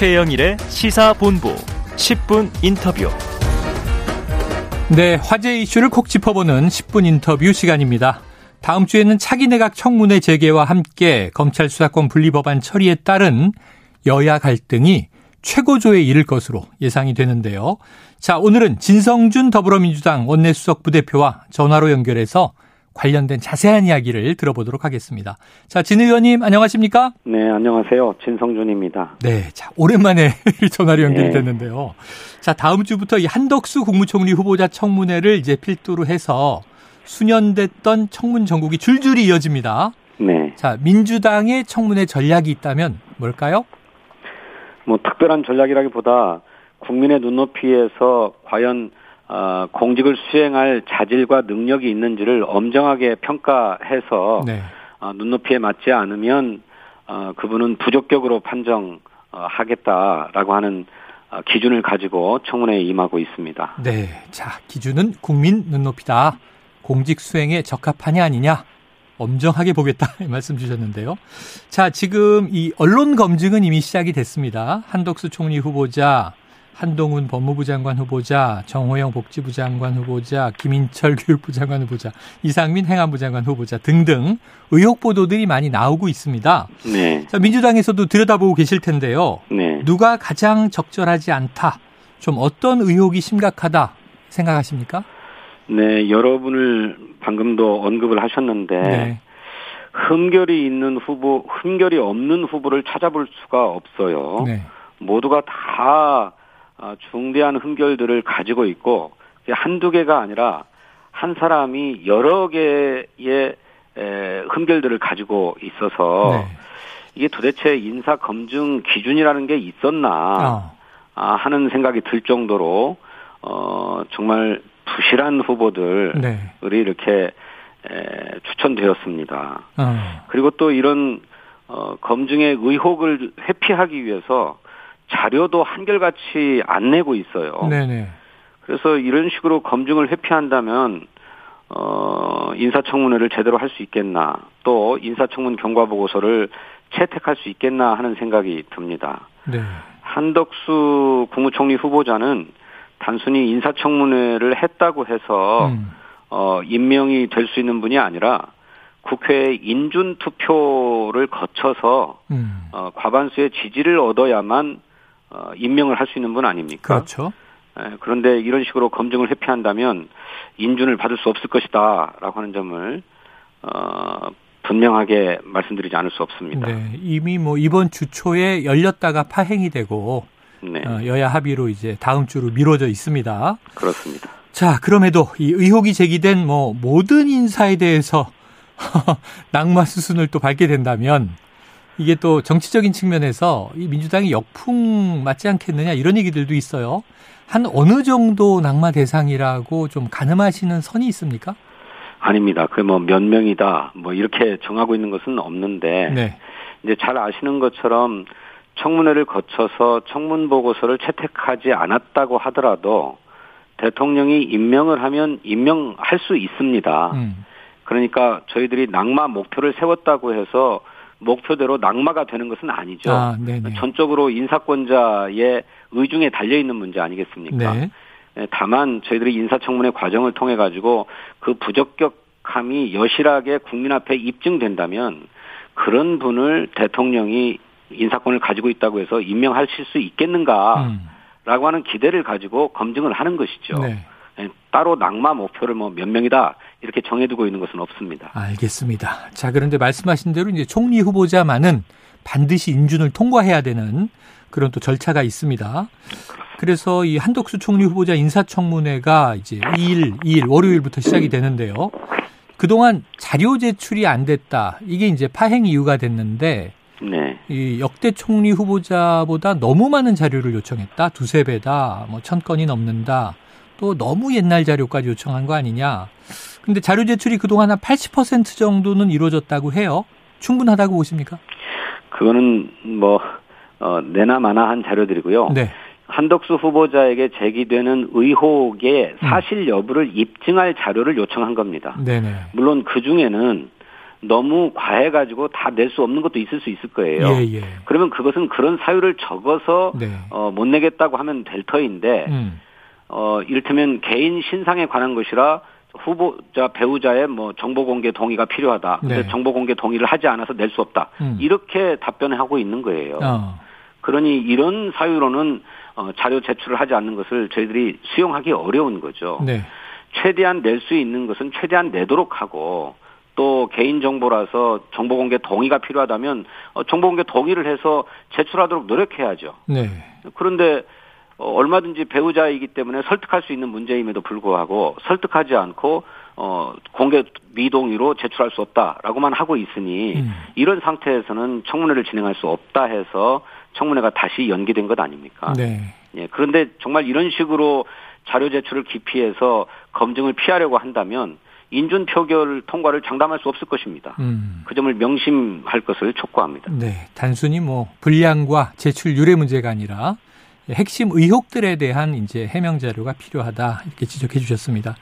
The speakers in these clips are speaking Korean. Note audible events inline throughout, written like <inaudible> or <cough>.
최영일의 시사본부 10분 인터뷰. 네, 화제 이슈를 콕 짚어보는 10분 인터뷰 시간입니다. 다음 주에는 차기 내각 청문회 재개와 함께 검찰 수사권 분리 법안 처리에 따른 여야 갈등이 최고조에 이를 것으로 예상이 되는데요. 자, 오늘은 진성준 더불어민주당 원내수석 부대표와 전화로 연결해서 관련된 자세한 이야기를 들어보도록 하겠습니다. 자, 진 의원님 안녕하십니까? 네, 안녕하세요. 진성준입니다. 네, 자, 오랜만에 <laughs> 전화로 연결이 네. 됐는데요. 자, 다음 주부터 이 한덕수 국무총리 후보자 청문회를 이제 필두로 해서 수년됐던 청문 전국이 줄줄이 이어집니다. 네. 자, 민주당의 청문회 전략이 있다면 뭘까요? 뭐 특별한 전략이라기보다 국민의 눈높이에서 과연 어, 공직을 수행할 자질과 능력이 있는지를 엄정하게 평가해서 네. 어, 눈높이에 맞지 않으면 어, 그분은 부적격으로 판정하겠다라고 하는 어, 기준을 가지고 청문회에 임하고 있습니다. 네, 자 기준은 국민 눈높이다. 공직 수행에 적합하냐 아니냐 엄정하게 보겠다 <laughs> 말씀 주셨는데요. 자, 지금 이 언론 검증은 이미 시작이 됐습니다. 한덕수 총리 후보자, 한동훈 법무부 장관 후보자, 정호영 복지부 장관 후보자, 김인철 <laughs> 교육부 장관 후보자, 이상민 행안부 장관 후보자 등등 의혹 보도들이 많이 나오고 있습니다. 네. 자, 민주당에서도 들여다보고 계실 텐데요. 네. 누가 가장 적절하지 않다, 좀 어떤 의혹이 심각하다 생각하십니까? 네, 여러분을 방금도 언급을 하셨는데 네. 흠결이 있는 후보, 흠결이 없는 후보를 찾아볼 수가 없어요. 네. 모두가 다 아, 중대한 흠결들을 가지고 있고 한두 개가 아니라 한 사람이 여러 개의 흠결들을 가지고 있어서 네. 이게 도대체 인사 검증 기준이라는 게 있었나 어. 하는 생각이 들 정도로 어 정말 부실한 후보들이 네. 이렇게 에, 추천되었습니다. 어. 그리고 또 이런 어, 검증의 의혹을 회피하기 위해서 자료도 한결같이 안 내고 있어요. 네네. 그래서 이런 식으로 검증을 회피한다면 어, 인사청문회를 제대로 할 수 있겠나, 또 인사청문 경과 보고서를 채택할 수 있겠나 하는 생각이 듭니다. 네. 한덕수 국무총리 후보자는 단순히 인사청문회를 했다고 해서 음. 어, 임명이 될 수 있는 분이 아니라 국회 인준 투표를 거쳐서 음. 어, 과반수의 지지를 얻어야만 어, 임명을 할 수 있는 분 아닙니까? 그렇죠. 에, 그런데 이런 식으로 검증을 회피한다면 인준을 받을 수 없을 것이다라고 하는 점을 어, 분명하게 말씀드리지 않을 수 없습니다. 네, 이미 뭐 이번 주 초에 열렸다가 파행이 되고 네. 어, 여야 합의로 이제 다음 주로 미뤄져 있습니다. 그렇습니다. 자, 그럼에도 이 의혹이 제기된 뭐 모든 인사에 대해서 <laughs> 낙마 수순을 또 밟게 된다면 이게 또 정치적인 측면에서 이 민주당이 역풍 맞지 않겠느냐 이런 얘기들도 있어요. 한 어느 정도 낙마 대상이라고 좀 가늠하시는 선이 있습니까? 아닙니다. 그 뭐 몇 명이다 뭐 이렇게 정하고 있는 것은 없는데 네. 이제 잘 아시는 것처럼 청문회를 거쳐서 청문 보고서를 채택하지 않았다고 하더라도 대통령이 임명을 하면 임명할 수 있습니다. 음. 그러니까 저희들이 낙마 목표를 세웠다고 해서 목표대로 낙마가 되는 것은 아니죠. 아, 전적으로 인사권자의 의중에 달려 있는 문제 아니겠습니까? 네. 네. 다만 저희들이 인사청문회 과정을 통해 가지고 그 부적격함이 여실하게 국민 앞에 입증된다면 그런 분을 대통령이 인사권을 가지고 있다고 해서 임명하실 수 있겠는가라고 음. 하는 기대를 가지고 검증을 하는 것이죠. 네. 네 따로 낙마 목표를 뭐 몇 명이다 이렇게 정해두고 있는 것은 없습니다. 알겠습니다. 자 그런데 말씀하신 대로 이제 총리 후보자만은 반드시 인준을 통과해야 되는 그런 또 절차가 있습니다. 그래서 이 한덕수 총리 후보자 인사청문회가 이제 2일, 2일 월요일부터 시작이 되는데요. 그동안 자료 제출이 안 됐다. 이게 이제 파행 이유가 됐는데 네. 이 역대 총리 후보자보다 너무 많은 자료를 요청했다. 두세 배다. 뭐 천 건이 넘는다. 또 너무 옛날 자료까지 요청한 거 아니냐. 근데 자료 제출이 그동안 한 80% 정도는 이루어졌다고 해요. 충분하다고 보십니까? 그거는 뭐, 어, 내나 마나 한 자료들이고요. 네. 한덕수 후보자에게 제기되는 의혹의 사실 여부를 입증할 자료를 요청한 겁니다. 네네. 물론 그 중에는 너무 과해가지고 다 낼 수 없는 것도 있을 수 있을 거예요. 예, 예. 그러면 그것은 그런 사유를 적어서 네. 어, 못 내겠다고 하면 될 터인데 음. 어, 이를테면 개인 신상에 관한 것이라 후보자 배우자의 뭐 정보 공개 동의가 필요하다. 근데 네. 정보 공개 동의를 하지 않아서 낼 수 없다. 음. 이렇게 답변하고 있는 거예요. 어. 그러니 이런 사유로는 어, 자료 제출을 하지 않는 것을 저희들이 수용하기 어려운 거죠. 네. 최대한 낼 수 있는 것은 최대한 내도록 하고 또 개인 정보라서 정보 공개 동의가 필요하다면 어, 정보 공개 동의를 해서 제출하도록 노력해야죠. 네. 그런데 어, 얼마든지 배우자이기 때문에 설득할 수 있는 문제임에도 불구하고 설득하지 않고 어 공개 미동의로 제출할 수 없다라고만 하고 있으니 음. 이런 상태에서는 청문회를 진행할 수 없다 해서 청문회가 다시 연기된 것 아닙니까? 네. 예, 그런데 정말 이런 식으로 자료 제출을 기피해서 검증을 피하려고 한다면 인준 표결 통과를 장담할 수 없을 것입니다. 음. 그 점을 명심할 것을 촉구합니다. 네, 단순히 뭐 분량과 제출률의 문제가 아니라 핵심 의혹들에 대한 이제 해명 자료가 필요하다 이렇게 지적해 주셨습니다.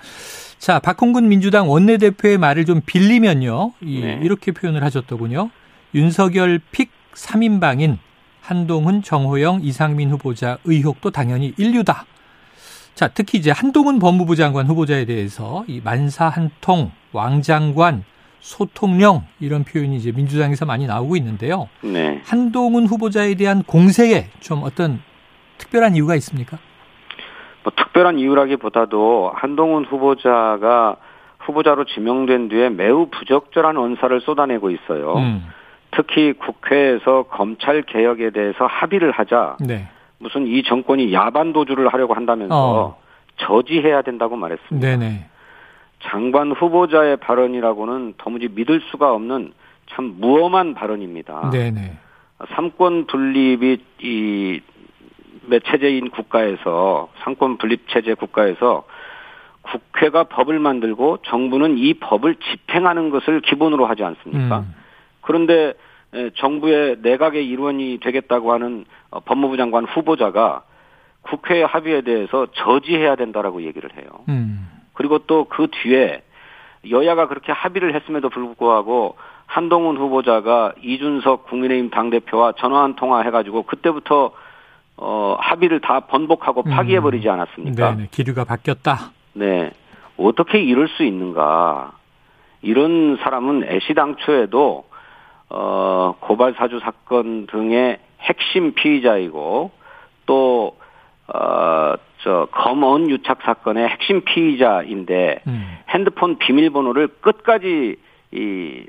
자, 박홍근 민주당 원내대표의 말을 좀 빌리면요. 이, 네. 이렇게 표현을 하셨더군요. 윤석열 픽 3인방인 한동훈, 정호영, 이상민 후보자 의혹도 당연히 인류다. 자, 특히 이제 한동훈 법무부 장관 후보자에 대해서 이 만사 한통, 왕장관, 소통령 이런 표현이 이제 민주당에서 많이 나오고 있는데요. 네. 한동훈 후보자에 대한 공세에 좀 어떤 특별한 이유가 있습니까? 뭐 특별한 이유라기보다도 한동훈 후보자가 후보자로 지명된 뒤에 매우 부적절한 언사를 쏟아내고 있어요. 음. 특히 국회에서 검찰 개혁에 대해서 합의를 하자 네. 무슨 이 정권이 야반 도주를 하려고 한다면서 어. 저지해야 된다고 말했습니다. 네네. 장관 후보자의 발언이라고는 도무지 믿을 수가 없는 참 무엄한 발언입니다. 네네. 삼권 분립이 이 체제인 국가에서 삼권 분립 체제 국가에서 국회가 법을 만들고 정부는 이 법을 집행하는 것을 기본으로 하지 않습니까? 음. 그런데 정부의 내각의 일원이 되겠다고 하는 어, 법무부 장관 후보자가 국회 합의에 대해서 저지해야 된다라고 얘기를 해요. 음. 그리고 또 그 뒤에 여야가 그렇게 합의를 했음에도 불구하고 한동훈 후보자가 이준석 국민의힘 당대표와 전화 한 통화 해가지고 그때부터 어, 합의를 다 번복하고 음. 파기해버리지 않았습니까? 네, 기류가 바뀌었다. 네. 어떻게 이럴 수 있는가. 이런 사람은 애시당초에도 어, 고발 사주 사건 등의 핵심 피의자이고 또 어, 저 검언 유착 사건의 핵심 피의자인데 음. 핸드폰 비밀번호를 끝까지 이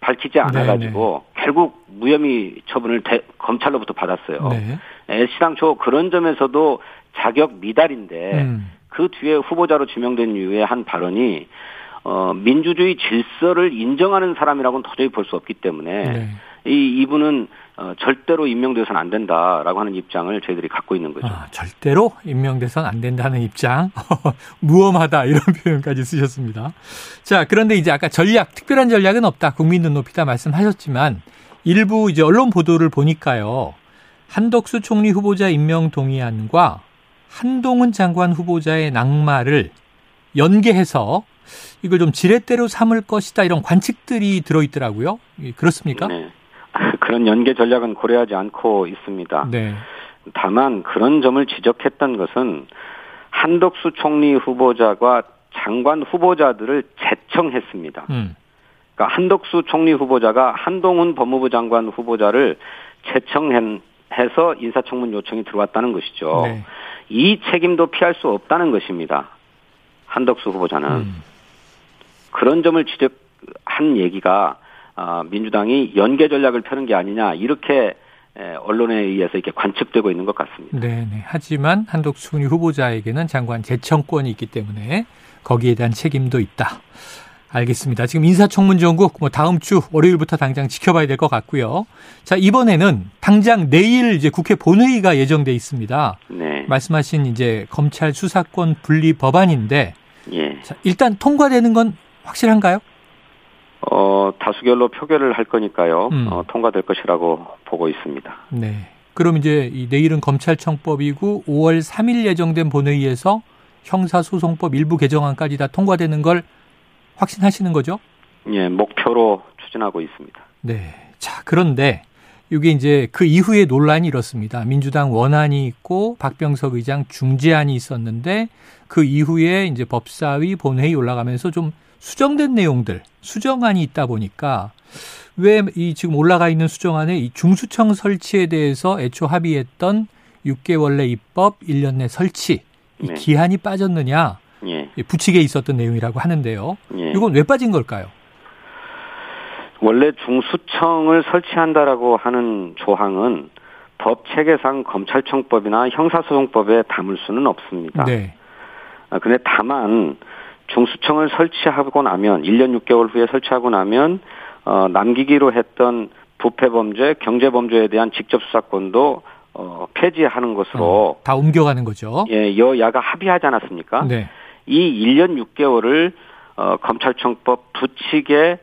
밝히지 않아가지고 네네. 결국 무혐의 처분을 대, 검찰로부터 받았어요. 네. 애시당초 그런 점에서도 자격 미달인데 음. 그 뒤에 후보자로 지명된 이후에 한 발언이 어, 민주주의 질서를 인정하는 사람이라고는 도저히 볼 수 없기 때문에 네. 이 이분은 어, 절대로 임명돼서는 안 된다라고 하는 입장을 저희들이 갖고 있는 거죠. 아, 절대로 임명돼서는 안 된다는 입장. <laughs> 무엄하다 이런 표현까지 쓰셨습니다. 자, 그런데 이제 아까 전략, 특별한 전략은 없다. 국민 눈높이다 말씀하셨지만 일부 이제 언론 보도를 보니까요. 한덕수 총리 후보자 임명 동의안과 한동훈 장관 후보자의 낙마를 연계해서 이걸 좀 지렛대로 삼을 것이다 이런 관측들이 들어있더라고요. 그렇습니까? 네. <laughs> 그런 연계 전략은 고려하지 않고 있습니다. 네. 다만 그런 점을 지적했던 것은 한덕수 총리 후보자가 장관 후보자들을 재청했습니다. 음. 그러니까 한덕수 총리 후보자가 한동훈 법무부 장관 후보자를 재청 해서 인사청문 요청이 들어왔다는 것이죠. 네. 이 책임도 피할 수 없다는 것입니다. 한덕수 후보자는. 음. 그런 점을 지적한 얘기가 아, 민주당이 연계 전략을 펴는 게 아니냐 이렇게 언론에 의해서 이렇게 관측되고 있는 것 같습니다. 네, 네. 하지만 한덕수 후보자에게는 장관 재청권이 있기 때문에 거기에 대한 책임도 있다. 알겠습니다. 지금 인사청문 정국 뭐 다음 주 월요일부터 당장 지켜봐야 될 것 같고요. 자 이번에는 당장 내일 이제 국회 본회의가 예정돼 있습니다. 네. 말씀하신 이제 검찰 수사권 분리 법안인데 예. 자, 일단 통과되는 건 확실한가요? 어, 다수결로 표결을 할 거니까요. 음. 어, 통과될 것이라고 보고 있습니다. 네. 그럼 이제 이 내일은 검찰청법이고 5월 3일 예정된 본회의에서 형사소송법 일부 개정안까지 다 통과되는 걸 확신하시는 거죠? 예, 목표로 추진하고 있습니다. 네. 자, 그런데 이게 이제 그 이후에 논란이 이렇습니다. 민주당 원안이 있고 박병석 의장 중재안이 있었는데 그 이후에 이제 법사위 본회의 올라가면서 좀 수정된 내용들, 수정안이 있다 보니까 왜 이 지금 올라가 있는 수정안에 이 중수청 설치에 대해서 애초 합의했던 6개월 내 입법, 1년 내 설치 이 네. 기한이 빠졌느냐? 예. 부칙에 있었던 내용이라고 하는데요. 예. 이건 왜 빠진 걸까요? 원래 중수청을 설치한다라고 하는 조항은 법 체계상 검찰청법이나 형사소송법에 담을 수는 없습니다. 네. 아, 근데 다만 중수청을 설치하고 나면 1년 6개월 후에 설치하고 나면 어, 남기기로 했던 부패범죄, 경제범죄에 대한 직접 수사권도 어, 폐지하는 것으로 어, 다 옮겨가는 거죠. 예, 여야가 합의하지 않았습니까? 네. 이 1년 6개월을 어, 검찰청법 부칙에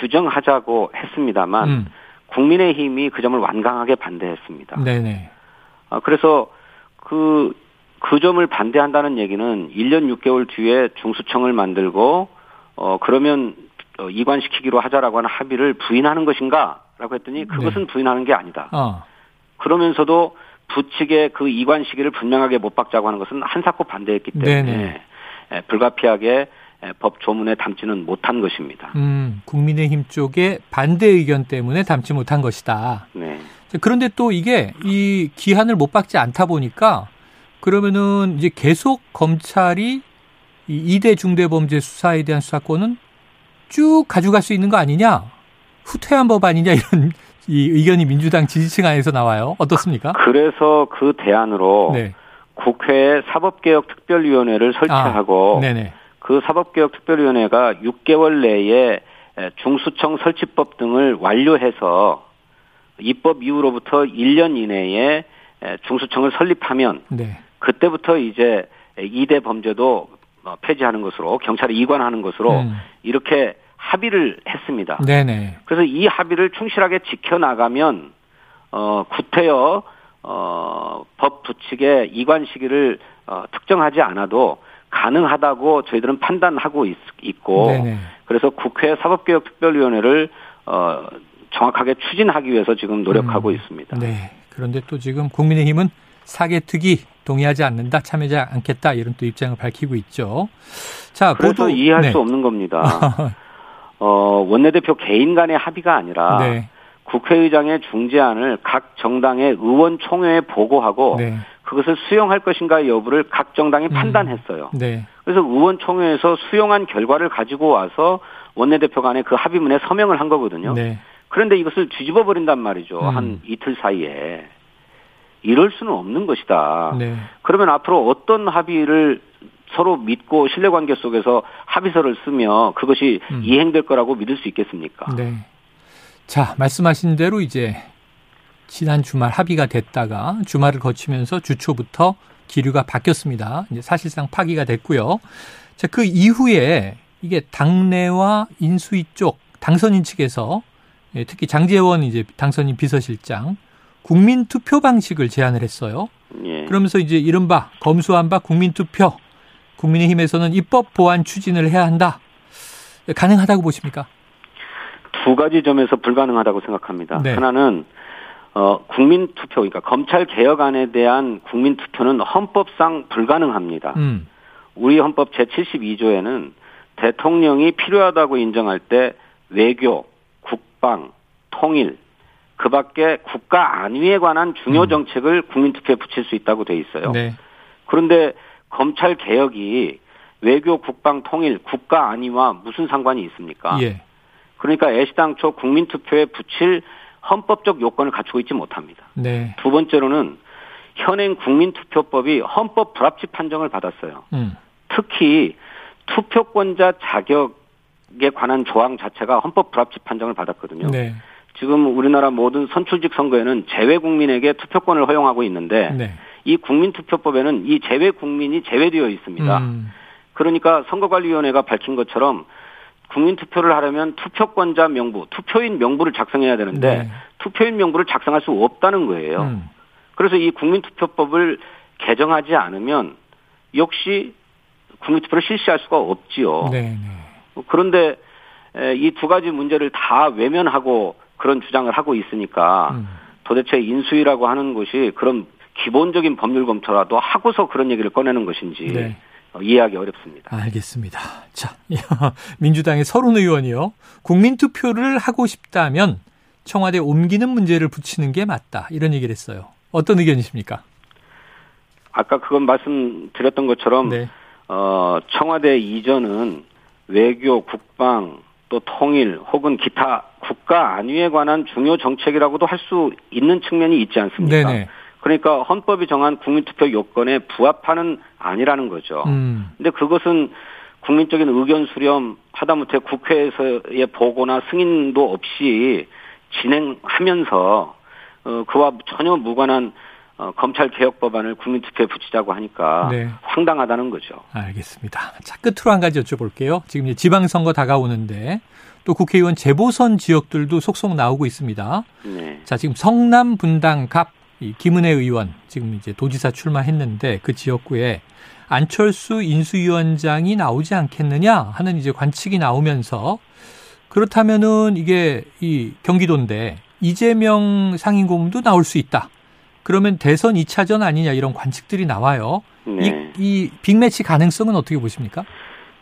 규정하자고 했습니다만 음. 국민의힘이 그 점을 완강하게 반대했습니다. 네네. 어, 그래서 그그 점을 반대한다는 얘기는 1년 6개월 뒤에 중수청을 만들고 어 그러면 어, 이관시키기로 하자라고 하는 합의를 부인하는 것인가라고 했더니 그것은 네. 부인하는 게 아니다. 어. 그러면서도 부칙의 그 이관 시기를 분명하게 못 박자고 하는 것은 한사코 반대했기 때문에 네네. 예, 불가피하게 예, 법 조문에 담지는 못한 것입니다. 음, 국민의힘 쪽의 반대 의견 때문에 담지 못한 것이다. 네. 그런데 또 이게 이 기한을 못 박지 않다 보니까 그러면은 이제 계속 검찰이 이 2대 중대범죄 수사에 대한 수사권은 쭉 가져갈 수 있는 거 아니냐? 후퇴한 법 아니냐 이런 이 의견이 민주당 지지층 안에서 나와요. 어떻습니까? 그래서 그 대안으로 네. 국회 사법개혁특별위원회를 설치하고 아, 그 사법개혁특별위원회가 6개월 내에 중수청 설치법 등을 완료해서 입법 이후로부터 1년 이내에 중수청을 설립하면 네. 그때부터 이제 2대 범죄도 어, 폐지하는 것으로 경찰에 이관하는 것으로 음. 이렇게 합의를 했습니다. 네네. 그래서 이 합의를 충실하게 지켜나가면 어 구태여 어 법 부칙의 이관 시기를 어 특정하지 않아도 가능하다고 저희들은 판단하고 있, 고 그래서 국회 사법개혁특별위원회를 어 정확하게 추진하기 위해서 지금 노력하고 음. 있습니다. 네. 그런데 또 지금 국민의힘은 사개특위 동의하지 않는다, 참여하지 않겠다 이런 또 입장을 밝히고 있죠. 자, 그래서 보도, 이해할 네. 수 없는 겁니다. <laughs> 어, 원내대표 개인 간의 합의가 아니라 네. 국회의장의 중재안을 각 정당의 의원총회에 보고하고 네. 그것을 수용할 것인가 여부를 각 정당이 음. 판단했어요. 네. 그래서 의원총회에서 수용한 결과를 가지고 와서 원내대표 간에 그 합의문에 서명을 한 거거든요. 네. 그런데 이것을 뒤집어 버린단 말이죠. 음. 한 이틀 사이에. 이럴 수는 없는 것이다. 네. 그러면 앞으로 어떤 합의를 서로 믿고 신뢰관계 속에서 합의서를 쓰며 그것이 음. 이행될 거라고 믿을 수 있겠습니까? 네. 자, 말씀하신 대로 이제 지난 주말 합의가 됐다가 주말을 거치면서 주초부터 기류가 바뀌었습니다. 이제 사실상 파기가 됐고요. 자, 그 이후에 이게 당내와 인수위 쪽 당선인 측에서 예, 특히 장재원 이제 당선인 비서실장 국민 투표 방식을 제안을 했어요. 예. 그러면서 이제 이른바 검수한 바 국민 투표 국민의힘에서는 입법 보완 추진을 해야 한다. 가능하다고 보십니까? 두 가지 점에서 불가능하다고 생각합니다. 네. 하나는 어, 국민 투표, 그러니까 검찰 개혁안에 대한 국민 투표는 헌법상 불가능합니다. 음. 우리 헌법 제 72조에는 대통령이 필요하다고 인정할 때 외교, 국방, 통일, 그 밖에 국가 안위에 관한 중요 음. 정책을 국민 투표에 붙일 수 있다고 돼 있어요. 네. 그런데 검찰 개혁이 외교, 국방, 통일, 국가 안위와 무슨 상관이 있습니까? 예. 그러니까 애시당초 국민투표에 붙일 헌법적 요건을 갖추고 있지 못합니다. 네. 두 번째로는 현행 국민투표법이 헌법 불합치 판정을 받았어요. 음. 특히 투표권자 자격에 관한 조항 자체가 헌법 불합치 판정을 받았거든요. 네. 지금 우리나라 모든 선출직 선거에는 재외 국민에게 투표권을 허용하고 있는데 네. 이 국민투표법에는 이 재외 국민이 제외되어 있습니다. 음. 그러니까 선거관리위원회가 밝힌 것처럼 국민 투표를 하려면 투표권자 명부, 투표인 명부를 작성해야 되는데 네. 투표인 명부를 작성할 수 없다는 거예요. 음. 그래서 이 국민투표법을 개정하지 않으면 역시 국민투표를 실시할 수가 없지요. 네, 네. 그런데 이 두 가지 문제를 다 외면하고 그런 주장을 하고 있으니까 음. 도대체 인수위라고 하는 것이 그런 기본적인 법률 검토라도 하고서 그런 얘기를 꺼내는 것인지 네. 어, 이해하기 어렵습니다. 알겠습니다. 자, <laughs> 민주당의 서른 의원이요. 국민투표를 하고 싶다면 청와대 옮기는 문제를 붙이는 게 맞다. 이런 얘기를 했어요. 어떤 의견이십니까? 아까 그건 말씀드렸던 것처럼 네. 어, 청와대 이전은 외교, 국방, 또 통일 혹은 기타 국가 안위에 관한 중요 정책이라고도 할 수 있는 측면이 있지 않습니까? 네네. 그러니까 헌법이 정한 국민투표 요건에 부합하는 아니라는 거죠. 음. 근데 그것은 국민적인 의견 수렴 하다못해 국회에서의 보고나 승인도 없이 진행하면서 어, 그와 전혀 무관한 어, 검찰 개혁 법안을 국민투표에 붙이자고 하니까 네. 황당하다는 거죠. 알겠습니다. 자 끝으로 한 가지 여쭤볼게요. 지금 지방선거 다가오는데 또 국회의원 재보선 지역들도 속속 나오고 있습니다. 네. 자 지금 성남 분당 갑 김은혜 의원 지금 이제 도지사 출마했는데 그 지역구에 안철수 인수위원장이 나오지 않겠느냐 하는 이제 관측이 나오면서 그렇다면은 이게 이 경기도인데 이재명 상임고문도 나올 수 있다. 그러면 대선 2차전 아니냐 이런 관측들이 나와요. 네. 이, 이 빅매치 가능성은 어떻게 보십니까?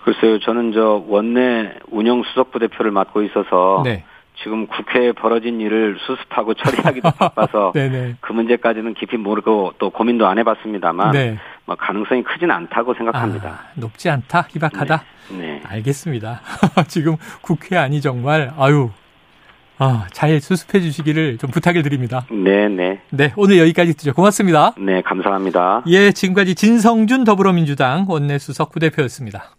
글쎄요, 저는 저 원내 운영 수석부 대표를 맡고 있어서 네. 지금 국회에 벌어진 일을 수습하고 처리하기도 <laughs> 바빠서 그 문제까지는 깊이 모르고 또 고민도 안 해봤습니다만 네. 뭐 가능성이 크진 않다고 생각합니다. 아, 높지 않다, 희박하다. 네. 네. 알겠습니다. <laughs> 지금 국회 아니 정말 아유 아, 잘 수습해 주시기를 좀 부탁을 드립니다. 네, 네. 네, 오늘 여기까지 듣죠. 고맙습니다. 네, 감사합니다. 예, 지금까지 진성준 더불어민주당 원내수석 부대표였습니다.